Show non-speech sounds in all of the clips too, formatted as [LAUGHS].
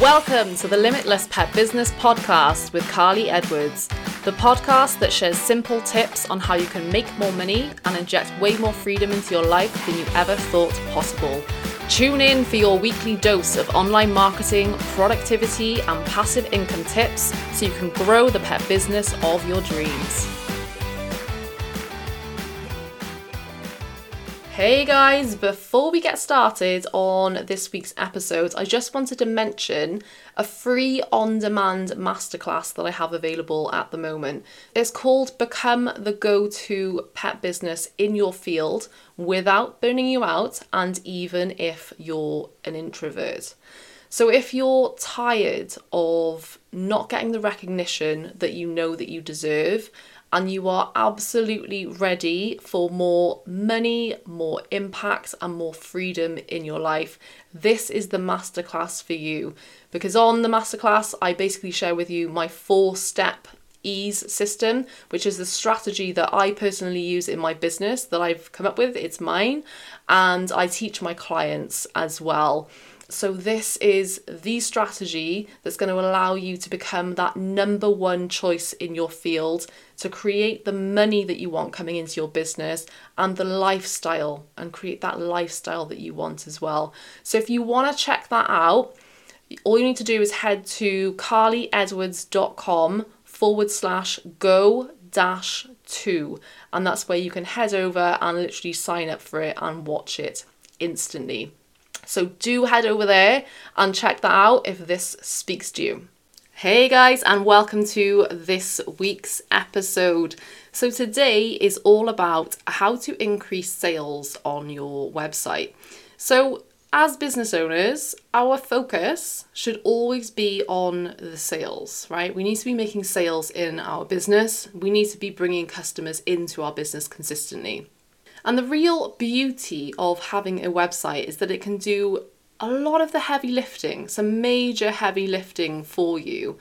Welcome to the Limitless Pet Business Podcast with Karly Edwards, the podcast that shares simple tips on how you can make more money and inject way more freedom into your life than you ever thought possible. Tune in for your weekly dose of online marketing, productivity, and passive income tips so you can grow the pet business of your dreams. Hey guys, before we get started on this week's episode, I just wanted to mention a free on demand masterclass that I have available at the moment. It's called Become the Go To Pet Business in Your Field without burning you out, and even if you're an introvert. So, if you're tired of not getting the recognition that you know that you deserve, and you are absolutely ready for more money, more impact, and more freedom in your life, this is the masterclass for you. Because on the masterclass, I basically share with you my four step ease system, which is the strategy that I personally use in my business that I've come up with. It's mine, and I teach my clients as well. So, this is the strategy that's going to allow you to become that number one choice in your field to create the money that you want coming into your business and the lifestyle and create that lifestyle that you want as well. So, if you want to check that out, all you need to do is head to karlyedwards.com forward slash go dash two, and that's where you can head over and literally sign up for it and watch it instantly. So do head over there and check that out if this speaks to you. Hey guys, and welcome to this week's episode. So, today is all about how to increase sales on your website. So, as business owners, our focus should always be on the sales, right? We need to be making sales in our business, we need to be bringing customers into our business consistently. And the real beauty of having a website is that it can do a lot of the heavy lifting, some major heavy lifting for you.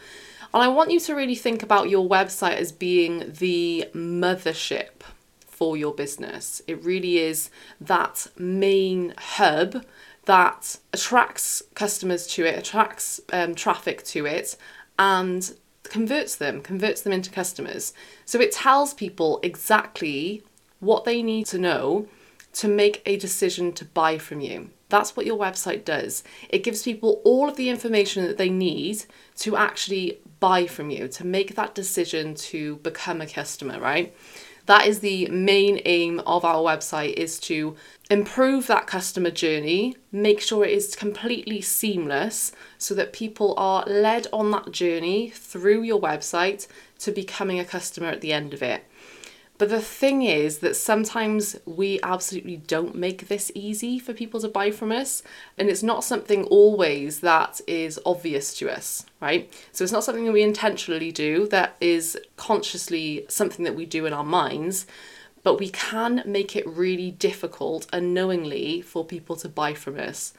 And I want you to really think about your website as being the mothership for your business. It really is that main hub that attracts customers to it, attracts um, traffic to it, and converts them, converts them into customers. So it tells people exactly what they need to know to make a decision to buy from you. That's what your website does. It gives people all of the information that they need to actually buy from you, to make that decision to become a customer, right? That is the main aim of our website is to improve that customer journey, make sure it is completely seamless so that people are led on that journey through your website to becoming a customer at the end of it. But the thing is that sometimes we absolutely don't make this easy for people to buy from us. And it's not something always that is obvious to us, right? So it's not something that we intentionally do, that is consciously something that we do in our minds. But we can make it really difficult unknowingly for people to buy from us.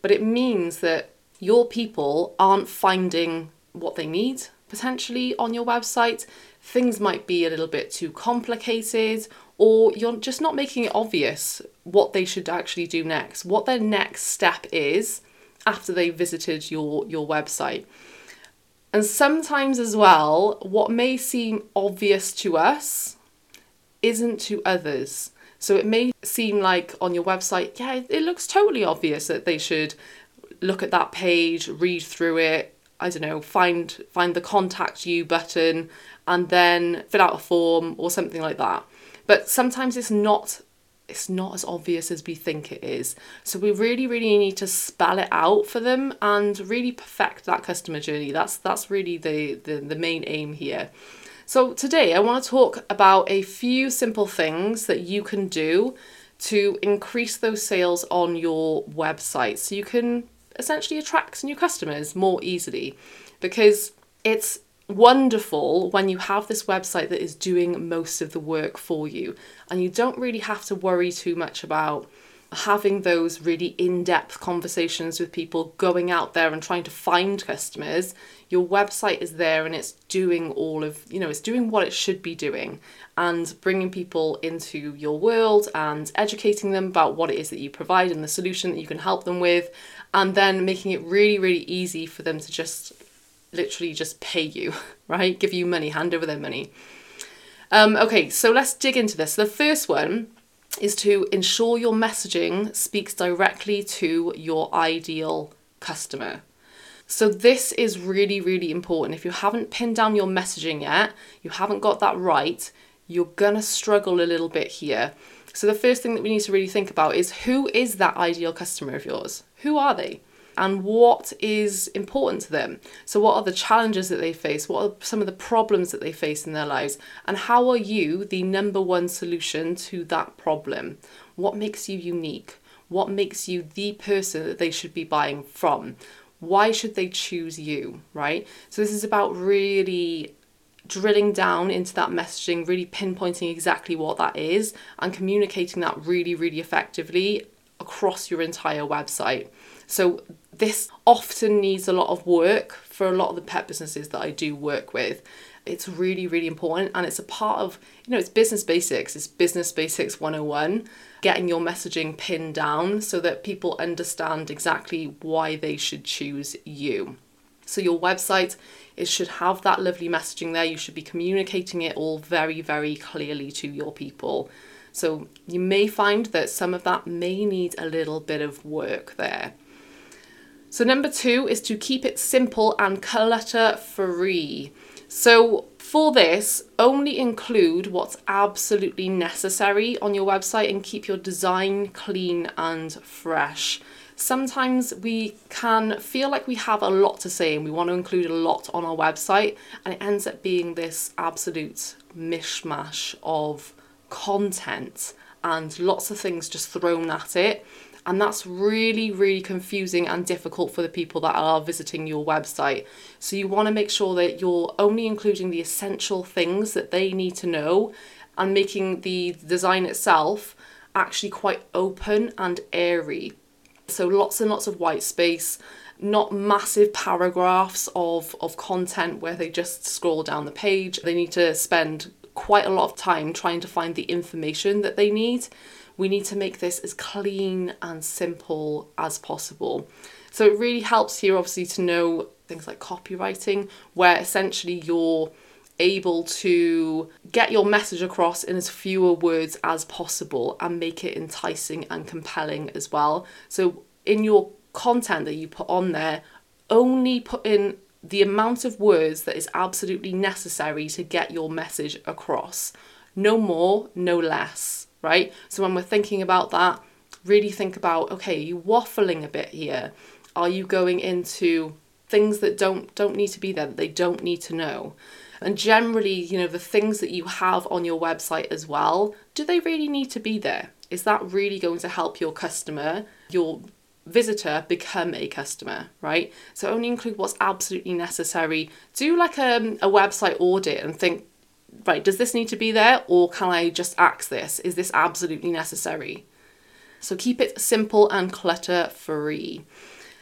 But it means that your people aren't finding what they need potentially on your website things might be a little bit too complicated or you're just not making it obvious what they should actually do next, what their next step is after they've visited your, your website. And sometimes, as well, what may seem obvious to us isn't to others. So it may seem like on your website, yeah, it looks totally obvious that they should look at that page, read through it, I don't know, find find the contact you button and then fill out a form or something like that. But sometimes it's not it's not as obvious as we think it is. So we really, really need to spell it out for them and really perfect that customer journey. That's that's really the, the, the main aim here. So today I want to talk about a few simple things that you can do to increase those sales on your website so you can essentially attract new customers more easily because it's wonderful when you have this website that is doing most of the work for you. And you don't really have to worry too much about having those really in-depth conversations with people going out there and trying to find customers. Your website is there and it's doing all of you know it's doing what it should be doing and bringing people into your world and educating them about what it is that you provide and the solution that you can help them with and then making it really, really easy for them to just literally just pay you, [LAUGHS] right? Give you money, hand over their money. Um, okay, so let's dig into this. The first one is to ensure your messaging speaks directly to your ideal customer. So, this is really, really important. If you haven't pinned down your messaging yet, you haven't got that right, you're gonna struggle a little bit here. So, the first thing that we need to really think about is who is that ideal customer of yours? Who are they? And what is important to them? So, what are the challenges that they face? What are some of the problems that they face in their lives? And how are you the number one solution to that problem? What makes you unique? What makes you the person that they should be buying from? Why should they choose you, right? So, this is about really drilling down into that messaging, really pinpointing exactly what that is, and communicating that really, really effectively across your entire website. So, this often needs a lot of work for a lot of the pet businesses that I do work with. It's really, really important, and it's a part of, you know, it's business basics, it's business basics 101, getting your messaging pinned down so that people understand exactly why they should choose you. So, your website it should have that lovely messaging there. You should be communicating it all very, very clearly to your people. So you may find that some of that may need a little bit of work there. So, number two is to keep it simple and clutter free. So, for this, only include what's absolutely necessary on your website and keep your design clean and fresh sometimes we can feel like we have a lot to say and we want to include a lot on our website, and it ends up being this absolute mishmash of content and lots of things just thrown at it. And that's really, really confusing and difficult for the people that are visiting your website. So, you want to make sure that you're only including the essential things that they need to know and making the design itself actually quite open and airy so lots and lots of white space, not massive paragraphs of, of content where they just scroll down the page. They need to spend quite a lot of time trying to find the information that they need. We need to make this as clean and simple as possible. So it really helps here, obviously, to know things like copywriting, where essentially you're able to get your message across in as fewer words as possible and make it enticing and compelling as well. So, in your content that you put on there, only put in the amount of words that is absolutely necessary to get your message across. No more, no less, right? So, when we're thinking about that, really think about okay, you waffling a bit here. Are you going into things that don't don't need to be there that they don't need to know? And generally, you know, the things that you have on your website as well, do they really need to be there? Is that really going to help your customer, your visitor become a customer, right? So only include what's absolutely necessary. Do like a, um, a website audit and think, right, does this need to be there or can I just axe this? Is this absolutely necessary? So keep it simple and clutter free.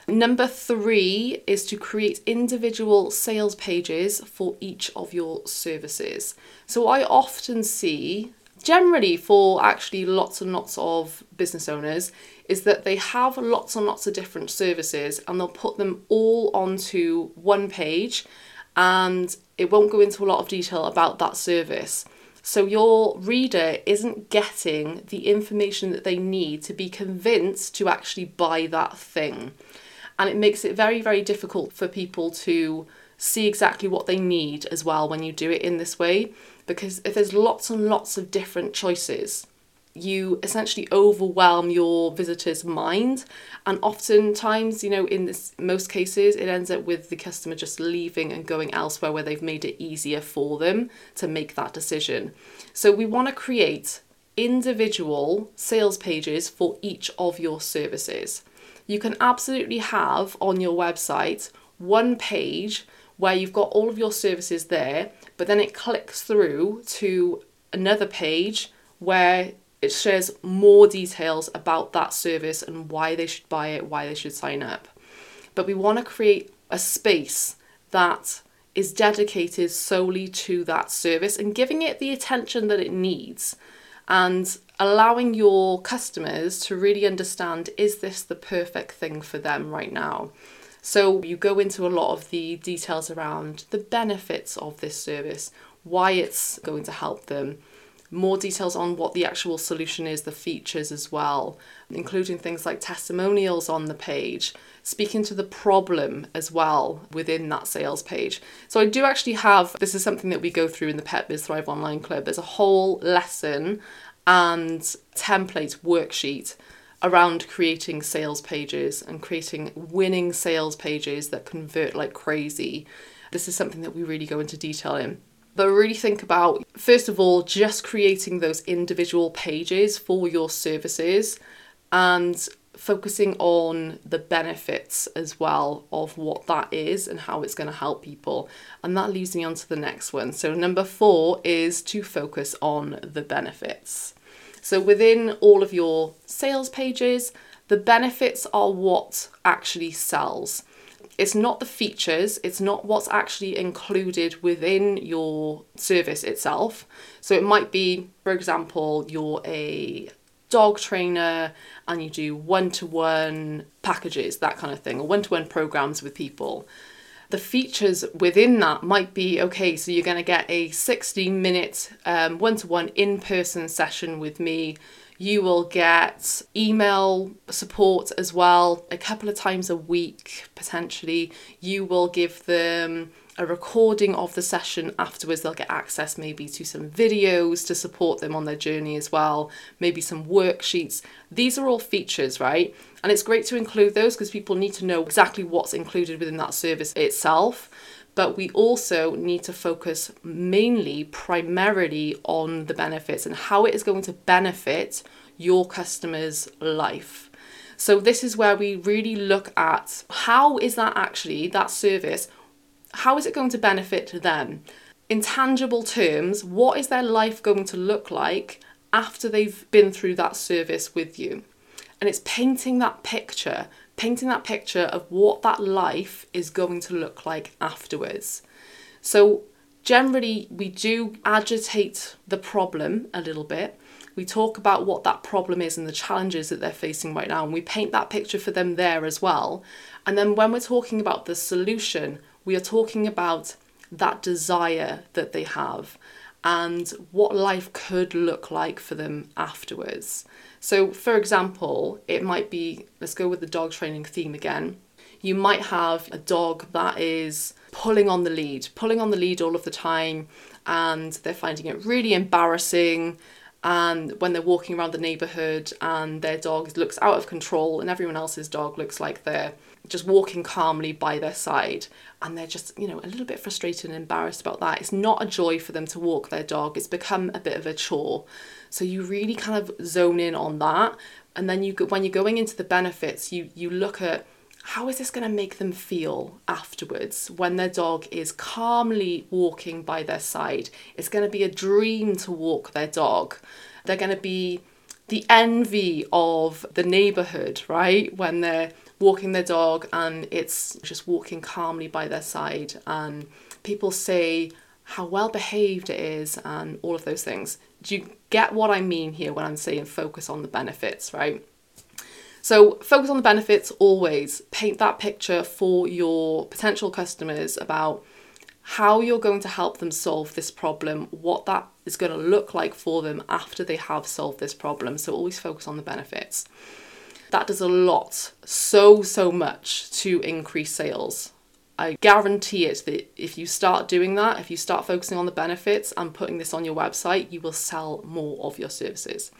Number three is to create individual sales pages for each of your services. So I often see, generally for actually lots and lots of business owners, is that they have lots and lots of different services and they'll put them all onto one page and it won't go into a lot of detail about that service. So your reader isn't getting the information that they need to be convinced to actually buy that thing and it makes it very, very difficult for people to see exactly what they need as well when you do it in this way. Because if there's lots and lots of different choices, you essentially overwhelm your visitor's mind. And oftentimes you know in this most cases it ends up with the customer just leaving and going elsewhere where they've made it easier for them to make that decision. So we want to create individual sales pages for each of your services. You can absolutely have on your website one page where you've got all of your services there, but then it clicks through to another page where it shares more details about that service and why they should buy it, why they should sign up. But we want to create a space that is dedicated solely to that service and giving it the attention that it needs and allowing your customers to really understand is this the perfect thing for them right now? So you go into a lot of the details around the benefits of this service, why it's going to help them, more details on what the actual solution is, the features as well, including things like testimonials on the page, speaking to the problem as well within that sales page. So I do actually have this is something that we go through in the Pet Biz Thrive Online Club. There's a whole lesson and template worksheet around creating sales pages and creating winning sales pages that convert like crazy. This is something that we really go into detail in. But really think about, first of all, just creating those individual pages for your services and focusing on the benefits as well of what that is and how it's going to help people. And that leads me on to the next one. So, number four is to focus on the benefits. So, within all of your sales pages, the benefits are what actually sells. It's not the features, it's not what's actually included within your service itself. So, it might be, for example, you're a dog trainer and you do one to one packages, that kind of thing, or one to one programs with people. The features within that might be okay, so you're going to get a 60 minute um, one to one in person session with me. You will get email support as well a couple of times a week, potentially. You will give them a recording of the session afterwards. They'll get access maybe to some videos to support them on their journey as well, maybe some worksheets. These are all features, right? And it's great to include those because people need to know exactly what's included within that service itself. But we also need to focus mainly, primarily on the benefits and how it is going to benefit your customer's life. So, this is where we really look at how is that actually, that service, how is it going to benefit them? In tangible terms, what is their life going to look like after they've been through that service with you? And it's painting that picture, painting that picture of what that life is going to look like afterwards. So, generally, we do agitate the problem a little bit. We talk about what that problem is and the challenges that they're facing right now, and we paint that picture for them there as well. And then when we're talking about the solution, we are talking about that desire that they have and what life could look like for them afterwards. So, for example, it might be let's go with the dog training theme again. You might have a dog that is pulling on the lead, pulling on the lead all of the time, and they're finding it really embarrassing and when they're walking around the neighborhood and their dog looks out of control and everyone else's dog looks like they're just walking calmly by their side and they're just you know a little bit frustrated and embarrassed about that it's not a joy for them to walk their dog it's become a bit of a chore so you really kind of zone in on that and then you when you're going into the benefits you you look at how is this going to make them feel afterwards when their dog is calmly walking by their side? It's going to be a dream to walk their dog. They're going to be the envy of the neighborhood, right? When they're walking their dog and it's just walking calmly by their side, and people say how well behaved it is, and all of those things. Do you get what I mean here when I'm saying focus on the benefits, right? So focus on the benefits always. Paint that picture for your potential customers about how you're going to help them solve this problem, what that is going to look like for them after they have solved this problem. So always focus on the benefits. That does a lot, so, so much to increase sales. I guarantee it that if you start doing that, if you start focusing on the benefits and putting this on your website, you will sell more of your services.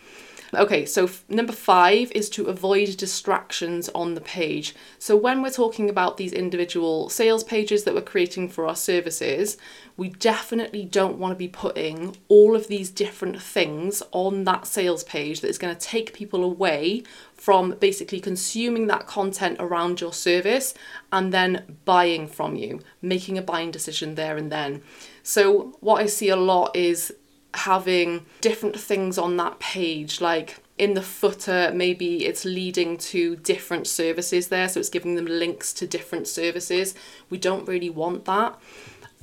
Okay, so f- number five is to avoid distractions on the page. So when we're talking about these individual sales pages that we're creating for our services, we definitely don't want to be putting all of these different things on that sales page that is going to take people away from basically consuming that content around your service and then buying from you, making a buying decision there and then. So, what I see a lot is having different things on that page, like in the footer, maybe it's leading to different services there, so it's giving them links to different services. We don't really want that.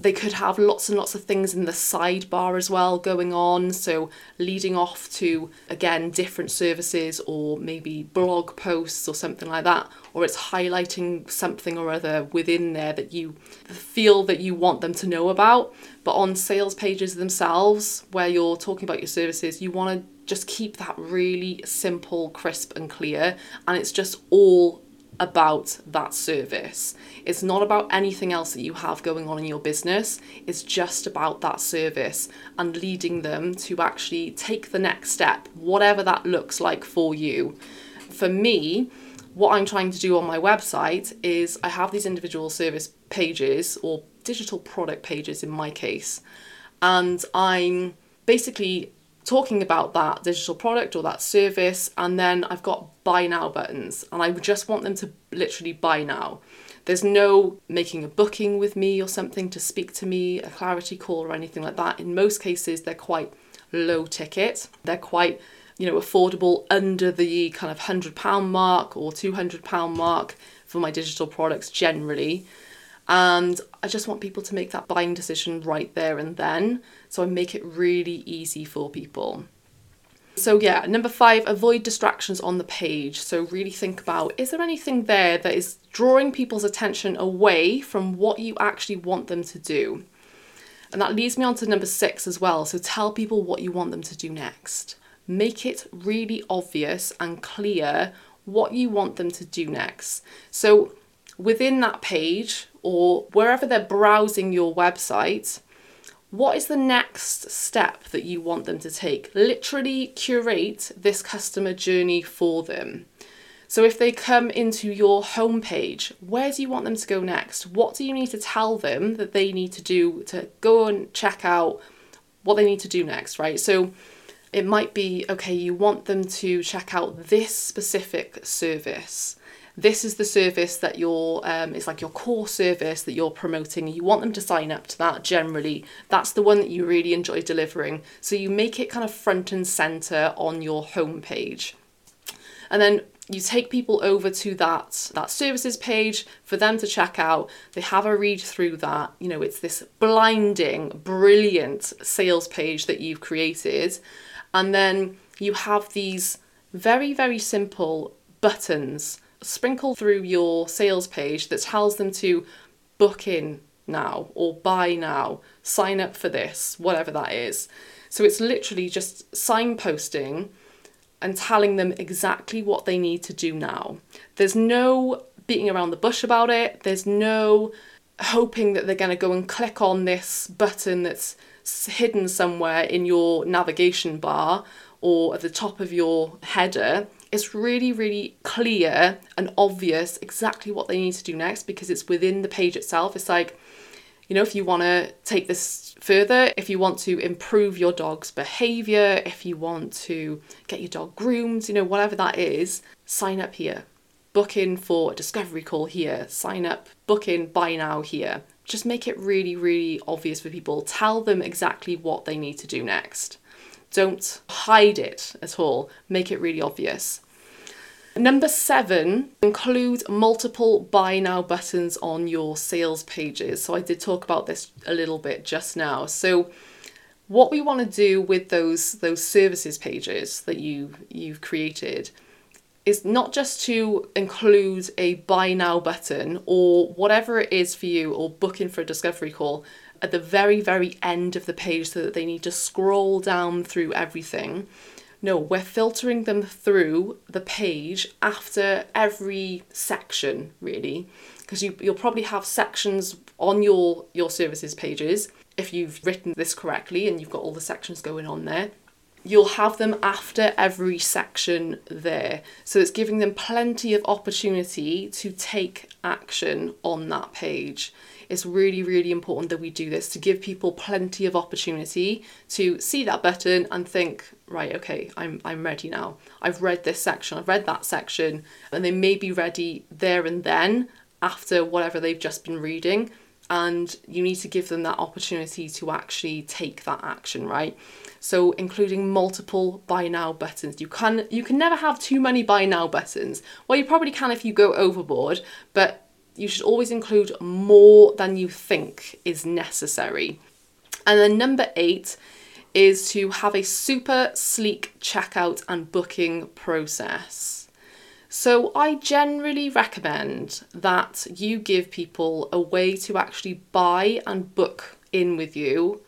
They could have lots and lots of things in the sidebar as well going on. So, leading off to again different services or maybe blog posts or something like that, or it's highlighting something or other within there that you feel that you want them to know about. But on sales pages themselves, where you're talking about your services, you want to just keep that really simple, crisp, and clear, and it's just all about that service. It's not about anything else that you have going on in your business. It's just about that service and leading them to actually take the next step, whatever that looks like for you. For me, what I'm trying to do on my website is I have these individual service pages or digital product pages in my case, and I'm basically talking about that digital product or that service, and then I've got buy now buttons, and I just want them to literally buy now. There's no making a booking with me or something to speak to me, a clarity call or anything like that. In most cases, they're quite low ticket. They're quite, you know, affordable under the kind of £100 mark or £200 mark for my digital products generally. And I just want people to make that buying decision right there and then. So I make it really easy for people. So, yeah, number five, avoid distractions on the page. So, really think about is there anything there that is drawing people's attention away from what you actually want them to do? And that leads me on to number six as well. So, tell people what you want them to do next. Make it really obvious and clear what you want them to do next. So, within that page or wherever they're browsing your website, what is the next step that you want them to take? Literally curate this customer journey for them. So if they come into your homepage, where do you want them to go next? What do you need to tell them that they need to do to go and check out what they need to do next, right? So it might be okay, you want them to check out this specific service this is the service that you're um, it's like your core service that you're promoting. You want them to sign up to that generally. That's the one that you really enjoy delivering. So you make it kind of front and center on your homepage. And then you take people over to that that services page for them to check out. They have a read through that. You know it's this blinding brilliant sales page that you've created. And then you have these very very simple buttons sprinkle through your sales page that tells them to book in now or buy now, sign up for this, whatever that is. So it's literally just signposting and telling them exactly what they need to do now. There's no beating around the bush about it, there's no hoping that they're going to go and click on this button that's hidden somewhere in your navigation bar or at the top of your header it's really, really clear and obvious exactly what they need to do next because it's within the page itself. It's like, you know, if you want to take this further, if you want to improve your dog's behavior, if you want to get your dog groomed, you know, whatever that is, sign up here. Book in for a discovery call here. Sign up, book in, buy now here. Just make it really, really obvious for people. Tell them exactly what they need to do next. Don't hide it at all, make it really obvious. Number seven, include multiple buy now buttons on your sales pages. So I did talk about this a little bit just now. So what we want to do with those those services pages that you you've created is not just to include a buy now button or whatever it is for you or booking for a discovery call at the very, very end of the page so that they need to scroll down through everything. No, we're filtering them through the page after every section, really, because you, you'll probably have sections on your, your services pages if you've written this correctly and you've got all the sections going on there. You'll have them after every section there. So it's giving them plenty of opportunity to take action on that page it's really, really important that we do this to give people plenty of opportunity to see that button and think, right, okay, I'm, I'm ready now. I've read this section, I've read that section, and they may be ready there and then after whatever they've just been reading. And you need to give them that opportunity to actually take that action, right? So including multiple buy now buttons. You can you can never have too many buy now buttons. Well, you probably can if you go overboard, but you should always include more than you think is necessary. And then number eight is to have a super sleek checkout and booking process. So, I generally recommend that you give people a way to actually buy and book in with you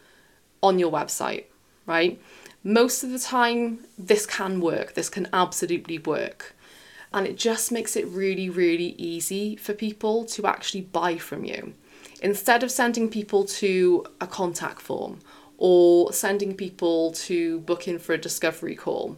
on your website, right? Most of the time, this can work, this can absolutely work. And it just makes it really, really easy for people to actually buy from you. Instead of sending people to a contact form or sending people to book in for a discovery call,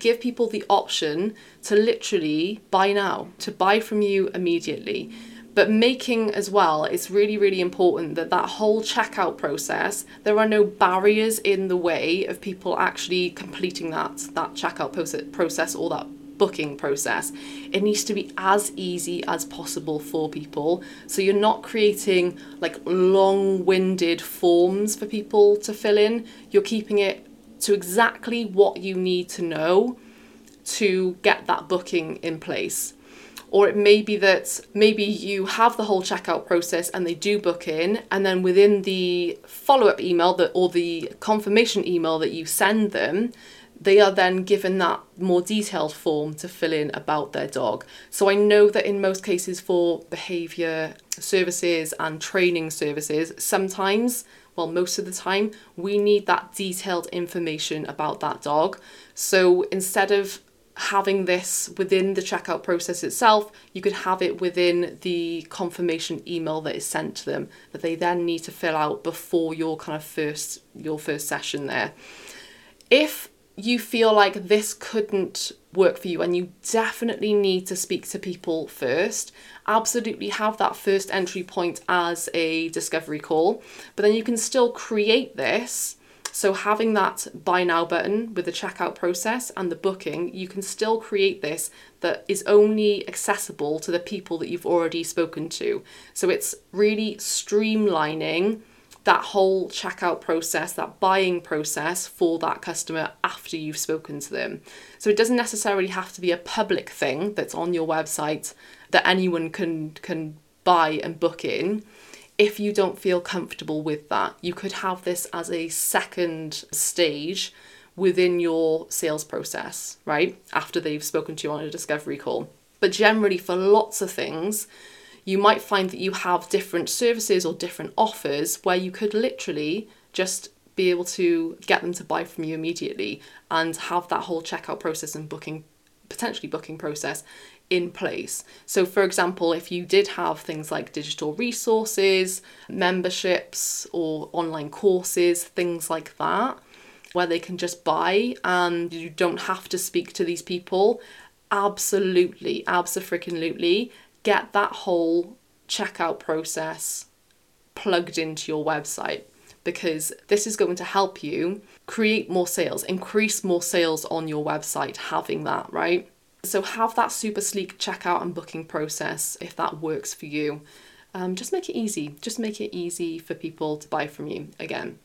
give people the option to literally buy now, to buy from you immediately. But making as well, it's really, really important that that whole checkout process, there are no barriers in the way of people actually completing that, that checkout process or that booking process. It needs to be as easy as possible for people. So you're not creating like long winded forms for people to fill in. You're keeping it to exactly what you need to know to get that booking in place. Or it may be that maybe you have the whole checkout process and they do book in, and then within the follow up email that or the confirmation email that you send them, they are then given that more detailed form to fill in about their dog. So I know that in most cases for behaviour services and training services, sometimes well, most of the time, we need that detailed information about that dog. So instead of having this within the checkout process itself, you could have it within the confirmation email that is sent to them that they then need to fill out before your kind of first your first session there. If you feel like this couldn't work for you and you definitely need to speak to people first, absolutely have that first entry point as a discovery call, but then you can still create this. So, having that buy now button with the checkout process and the booking, you can still create this that is only accessible to the people that you've already spoken to. So, it's really streamlining that whole checkout process, that buying process for that customer after you've spoken to them. So it doesn't necessarily have to be a public thing that's on your website that anyone can can buy and book in. If you don't feel comfortable with that, you could have this as a second stage within your sales process, right? After they've spoken to you on a discovery call. But generally, for lots of things, you might find that you have different services or different offers where you could literally just be able to get them to buy from you immediately and have that whole checkout process and booking potentially booking process in place. So for example, if you did have things like digital resources, memberships or online courses, things like that, where they can just buy and you don't have to speak to these people, absolutely, absolutely get that whole checkout process plugged into your website because this is going to help you create more sales, increase more sales on your website having that, right? So have that super sleek checkout and booking process if that works for you. Um, just make it easy. Just make it easy for people to buy from you again.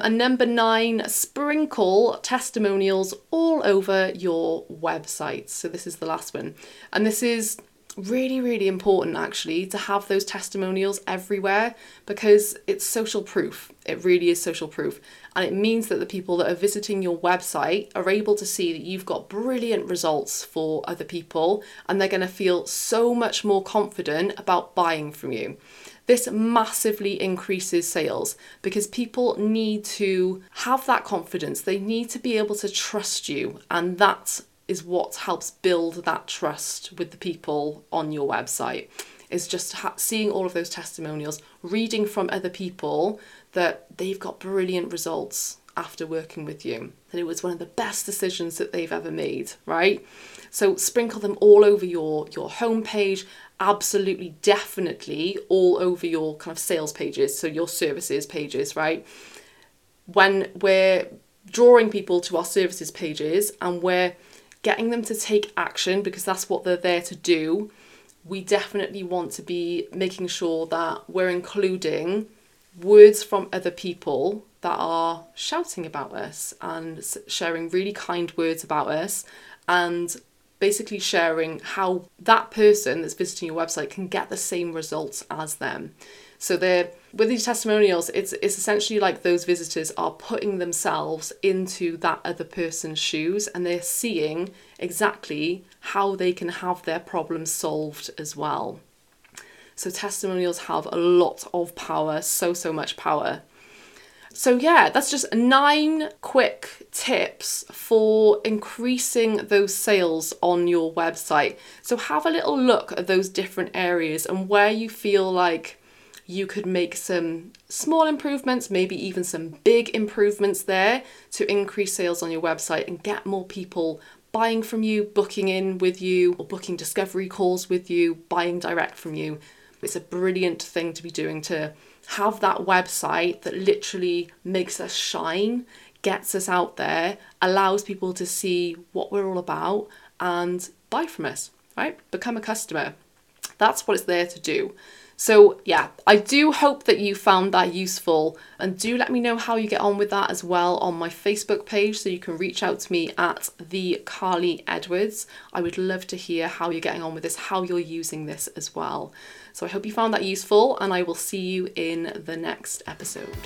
And number nine, sprinkle testimonials all over your website. So this is the last one. And this is really, really important actually to have those testimonials everywhere because it's social proof. It really is social proof. And it means that the people that are visiting your website are able to see that you've got brilliant results for other people and they're going to feel so much more confident about buying from you. This massively increases sales because people need to have that confidence. They need to be able to trust you, and that is what helps build that trust with the people on your website. Is just ha- seeing all of those testimonials reading from other people that they've got brilliant results after working with you that it was one of the best decisions that they've ever made right? So sprinkle them all over your your homepage absolutely definitely all over your kind of sales pages so your services pages right? When we're drawing people to our services pages and we're getting them to take action because that's what they're there to do. We definitely want to be making sure that we're including words from other people that are shouting about us and sharing really kind words about us and basically sharing how that person that's visiting your website can get the same results as them. So they're with these testimonials, it's it's essentially like those visitors are putting themselves into that other person's shoes and they're seeing exactly how they can have their problems solved as well. So testimonials have a lot of power, so so much power. So, yeah, that's just nine quick tips for increasing those sales on your website. So, have a little look at those different areas and where you feel like you could make some small improvements, maybe even some big improvements there to increase sales on your website and get more people buying from you, booking in with you, or booking discovery calls with you, buying direct from you. It's a brilliant thing to be doing to have that website that literally makes us shine, gets us out there, allows people to see what we're all about and buy from us, right? Become a customer. That's what it's there to do. So, yeah, I do hope that you found that useful and do let me know how you get on with that as well on my Facebook page. So, you can reach out to me at the Karly Edwards. I would love to hear how you're getting on with this, how you're using this as well. So, I hope you found that useful, and I will see you in the next episode.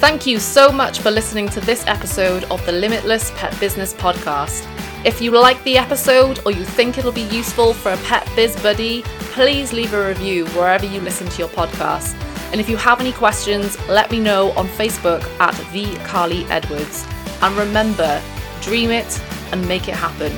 Thank you so much for listening to this episode of the Limitless Pet Business Podcast. If you like the episode or you think it'll be useful for a pet biz buddy, please leave a review wherever you listen to your podcast. And if you have any questions, let me know on Facebook at the Karly Edwards. And remember, dream it and make it happen.